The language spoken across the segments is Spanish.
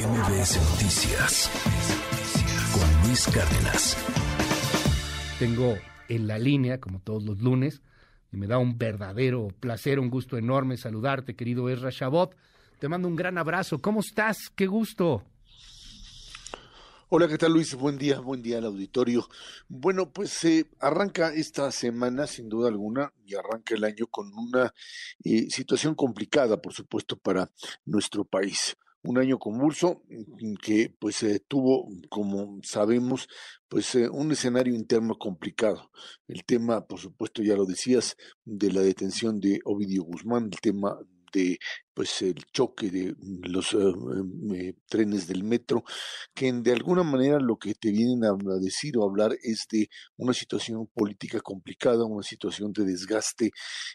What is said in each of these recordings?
MBS Noticias con Luis Cárdenas. Tengo en la línea, como todos los lunes, y me da un verdadero placer, un gusto enorme saludarte, querido Ezra Shabot. Te mando un gran abrazo. ¿Cómo estás? Qué gusto. Hola, ¿qué tal Luis? Buen día, buen día al auditorio. Bueno, pues se eh, arranca esta semana sin duda alguna y arranca el año con una eh, situación complicada, por supuesto, para nuestro país. Un año convulso mm, que pues eh, tuvo, como sabemos, pues un escenario interno complicado. El tema, por supuesto, ya lo decías, de la detención de Ovidio Guzmán, el tema de pues el choque de los eh, eh, trenes del metro, que de alguna manera lo que te vienen a, decir o hablar es de una situación política complicada, una situación de desgaste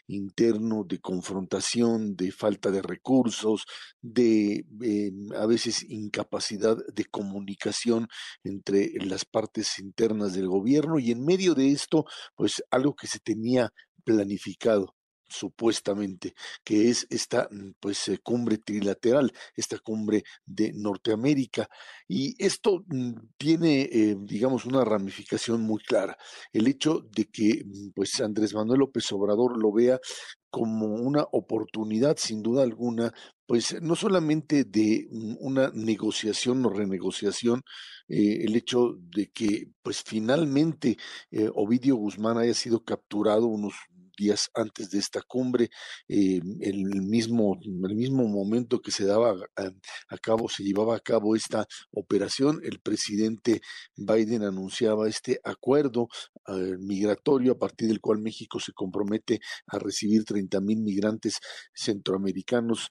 interno, de confrontación, de falta de recursos, de em, a veces incapacidad de comunicación entre las partes internas del gobierno y en medio de esto, pues algo que se tenía planificado supuestamente, que es esta mm, pues eh, cumbre trilateral, esta cumbre de Norteamérica. Y esto mm, tiene, eh, digamos, una ramificación muy clara. El hecho de que mm, pues Andrés Manuel López Obrador lo vea como una oportunidad, sin duda alguna, pues no solamente de una negociación o renegociación, eh, el hecho de que pues finalmente Ovidio Guzmán haya sido capturado unos días antes de esta cumbre, eh, el mismo, el mismo momento que se daba a, cabo, se llevaba a cabo esta operación, el presidente Biden anunciaba este acuerdo eh, migratorio a partir del cual México se compromete a recibir 30 mil migrantes centroamericanos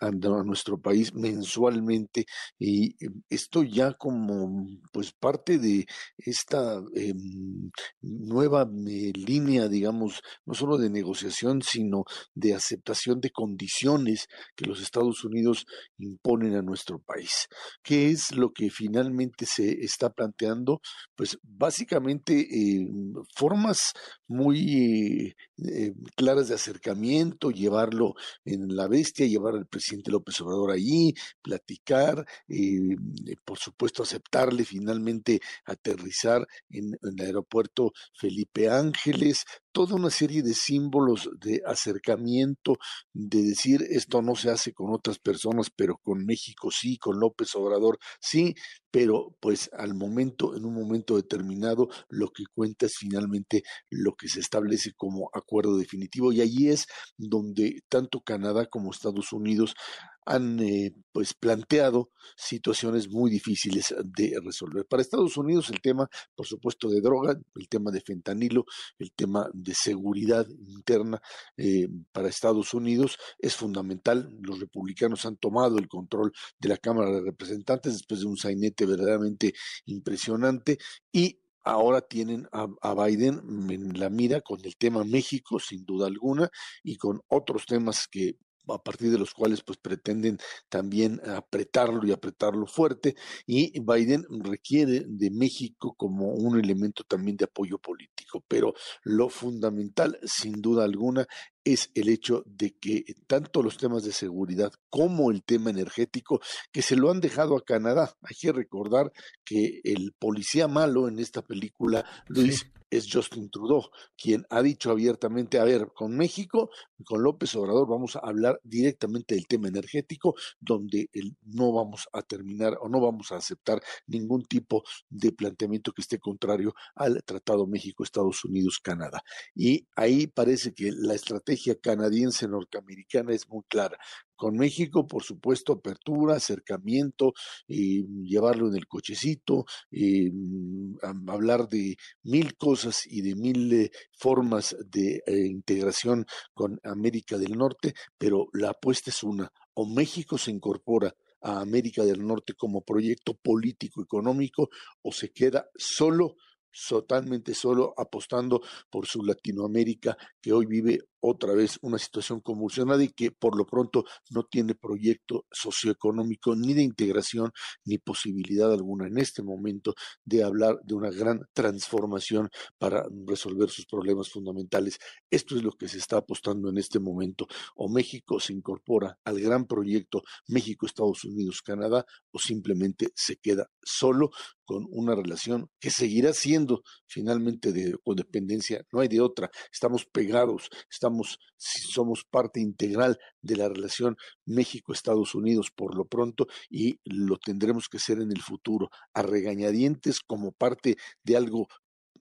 a, nuestro país mensualmente y em, esto ya como pues parte de esta em, nueva eh, línea digamos no solo de negociación sino de aceptación de condiciones que los Estados Unidos imponen a nuestro país. Qué es lo que finalmente se está planteando pues básicamente formas muy eh, claras de acercamiento llevarlo en la bestia llevar al presidente López Obrador allí, platicar, eh, por supuesto aceptarle finalmente aterrizar en, el aeropuerto Felipe Ángeles, toda una serie de símbolos de acercamiento, de decir esto no se hace con otras personas, pero con México sí, con López Obrador sí, pero pues al momento, en un momento determinado, lo que cuenta es finalmente lo que se establece como acuerdo definitivo y allí es donde tanto Canadá como Estados Unidos han eh, pues planteado situaciones muy difíciles de resolver. Para Estados Unidos el tema, por supuesto, de droga, el tema de fentanilo, el tema de seguridad interna eh, para Estados Unidos es fundamental. Los republicanos han tomado el control de la Cámara de Representantes después de un sainete verdaderamente impresionante y ahora tienen a, a, Biden en la mira con el tema México, sin duda alguna, y con otros temas que a partir de los cuales pues pretenden también apretarlo y apretarlo fuerte y Biden requiere de México como un elemento también de apoyo político, pero lo fundamental sin duda alguna es el hecho de que tanto los temas de seguridad como el tema energético, que se lo han dejado a Canadá. Hay que recordar que el policía malo en esta película, Luis, es Justin Trudeau, quien ha dicho abiertamente, a ver, con México, con López Obrador, vamos a hablar directamente del tema energético, donde no vamos a terminar o no vamos a aceptar ningún tipo de planteamiento que esté contrario al Tratado México-Estados Unidos-Canadá. Y ahí parece que la estrategia canadiense norteamericana es muy clara. Con México, por supuesto, apertura, acercamiento, y llevarlo en el cochecito, hablar de mil cosas y de mil eh, formas de eh, integración con América del Norte, pero la apuesta es una, o México se incorpora a América del Norte como proyecto político económico o se queda solo totalmente solo, apostando por su Latinoamérica que hoy vive otra vez una situación convulsionada y que por lo pronto no tiene proyecto socioeconómico ni de integración ni posibilidad alguna en este momento de hablar de una gran transformación para resolver sus problemas fundamentales. Esto es lo que se está apostando en este momento. O México se incorpora al gran proyecto México, Estados Unidos, Canadá, o simplemente se queda solo con una relación que seguirá siendo finalmente de codependencia, no hay de otra, estamos pegados, estamos, somos parte integral de la relación México-Estados Unidos por lo pronto y lo tendremos que ser en el futuro, a regañadientes como parte de algo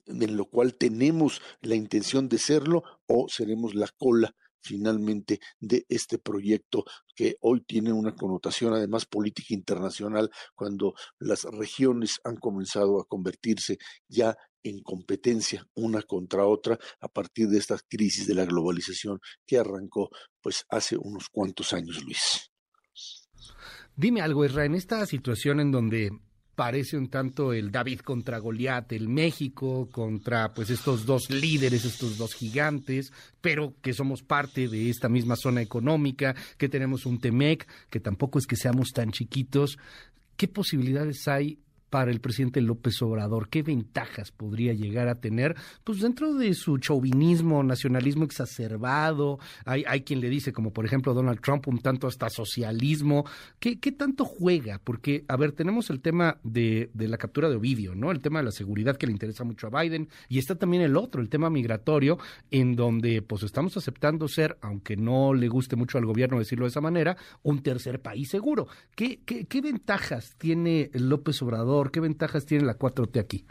en lo cual tenemos la intención de serlo o seremos la cola finalmente de este proyecto que hoy tiene una connotación además política internacional cuando las regiones han comenzado a convertirse ya en competencia una contra otra a partir de esta crisis de la globalización que arrancó pues hace unos cuantos años, Luis. Dime algo, Ezra, en esta situación en donde parece un tanto el David contra Goliat, el México contra pues estos dos líderes, estos dos gigantes, pero que somos parte de esta misma zona económica, que tenemos un Temec, que tampoco es que seamos tan chiquitos. ¿Qué posibilidades hay para el presidente López Obrador? ¿Qué ventajas podría llegar a tener? Pues dentro de su chauvinismo, nacionalismo exacerbado, hay, hay quien le dice, como por ejemplo Donald Trump, un tanto hasta socialismo. ¿Qué, qué tanto juega? Porque, a ver, tenemos el tema de, de la captura de Ovidio, ¿no? El tema de la seguridad que le interesa mucho a Biden, y está también el otro, el tema migratorio, en donde pues estamos aceptando ser, aunque no le guste mucho al gobierno decirlo de esa manera, un tercer país seguro. ¿Qué, qué, qué ventajas tiene López Obrador? ¿Qué ventajas tiene la 4T aquí?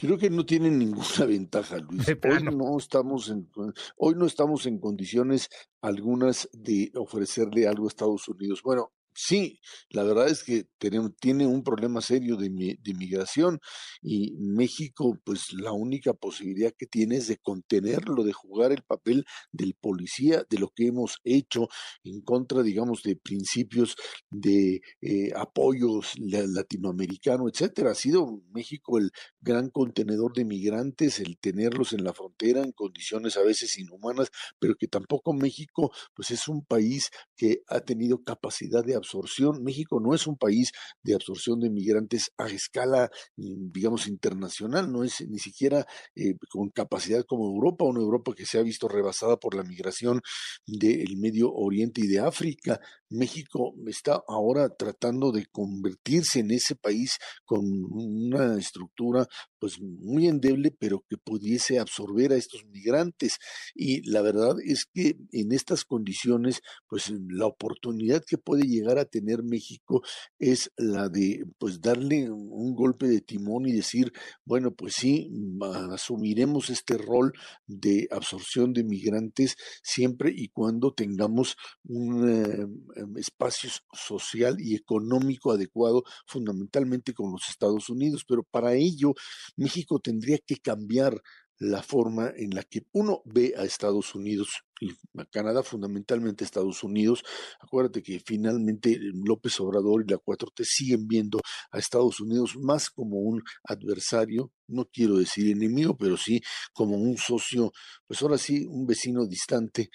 Creo que no tienen ninguna ventaja, Luis. Hoy no estamos en, hoy no estamos en condiciones algunas de ofrecerle algo a Estados Unidos. Bueno, Sí, la verdad es que tiene un problema serio de, de migración y México, pues la única posibilidad que tiene es de contenerlo, de jugar el papel del policía, de lo que hemos hecho en contra, digamos, de principios de eh, apoyos latinoamericano, etcétera. Ha sido México el gran contenedor de migrantes, el tenerlos en la frontera en condiciones a veces inhumanas, pero que tampoco México, pues es un país que ha tenido capacidad de absorción. México no es un país de absorción de migrantes a escala, mm, digamos, internacional, no es ni siquiera eh, con capacidad como Europa, una Europa que se ha visto rebasada por la migración del Medio Oriente y de África. México está ahora tratando de convertirse en ese país con una estructura pues muy endeble, pero que pudiese absorber a estos migrantes. Y la verdad es que en estas condiciones, pues la oportunidad que puede llegar a tener México es la de pues darle un golpe de timón y decir, bueno, pues sí, asumiremos este rol de absorción de migrantes siempre y cuando tengamos un eh, espacio social y económico adecuado, fundamentalmente con los Estados Unidos. Pero para ello, México tendría que cambiar la forma en la que uno ve a Estados Unidos y a Canadá, fundamentalmente Estados Unidos. Acuérdate que finalmente López Obrador y la 4T siguen viendo a Estados Unidos más como un adversario, no quiero decir enemigo, pero sí como un socio, pues ahora sí, un vecino distante,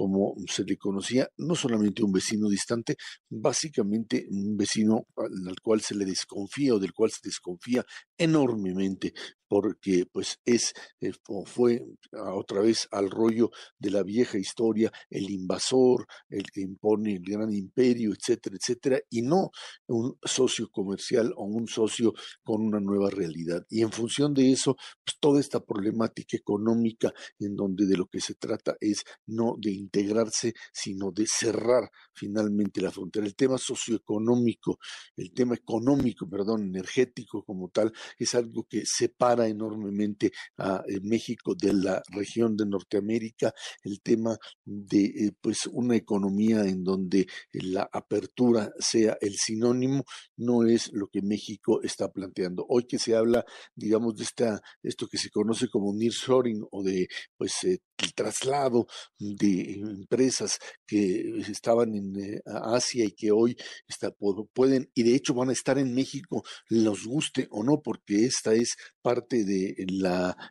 como se le conocía, no solamente un vecino distante, básicamente un vecino al cual se le desconfía o del cual se desconfía enormemente porque pues es eh, fue otra vez al rollo de la vieja historia, el invasor, el que impone el gran imperio, etcétera, etcétera, y no un socio comercial o un socio con una nueva realidad. Y en función de eso, pues toda esta problemática económica en donde de lo que se trata es no de integrarse, sino de cerrar finalmente la frontera. El tema socioeconómico, el tema económico, perdón, energético como tal, es algo que separa enormemente a eh, México de la región de Norteamérica, el tema de eh, pues una economía en donde la apertura sea el sinónimo, no es lo que México está planteando. Hoy que se habla, digamos, de esta, esto que se conoce como nearshoring o de pues eh, el traslado de empresas que estaban en eh, Asia y que hoy está, pueden, y de hecho van a estar en México, los guste o no, porque esta es parte del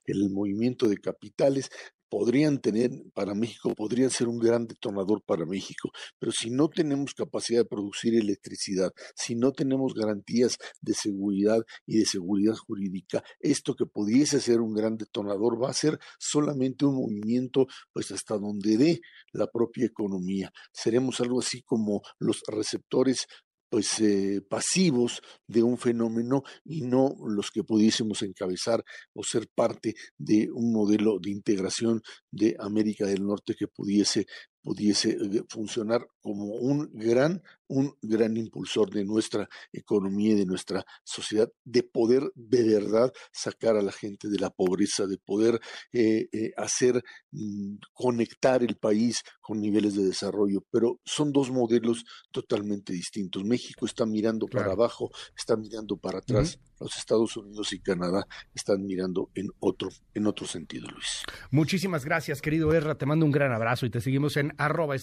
el movimiento de capitales, podrían tener para México, podrían ser un gran detonador para México, pero si no tenemos capacidad de producir electricidad, si no tenemos garantías de seguridad y de seguridad jurídica, esto que pudiese ser un gran detonador va a ser solamente un movimiento pues hasta donde dé la propia economía. Seremos algo así como los receptores pues eh, pasivos de un fenómeno y no los que pudiésemos encabezar o ser parte de un modelo de integración de América del Norte que pudiese pudiese eh, funcionar como un gran, un gran impulsor de nuestra economía y de nuestra sociedad, de poder de verdad sacar a la gente de la pobreza, de poder eh, eh, hacer mm, conectar el país con niveles de desarrollo. Pero son dos modelos totalmente distintos. México está mirando para abajo, está mirando para atrás. Los Estados Unidos y Canadá están mirando en otro, en otro sentido, Luis. Muchísimas gracias, querido Erra. Te mando un gran abrazo y te seguimos en arroba.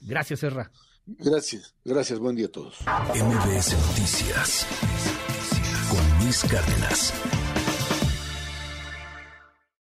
Gracias, Erra. Gracias, gracias. Buen día a todos. MBS Noticias con Luis Cárdenas.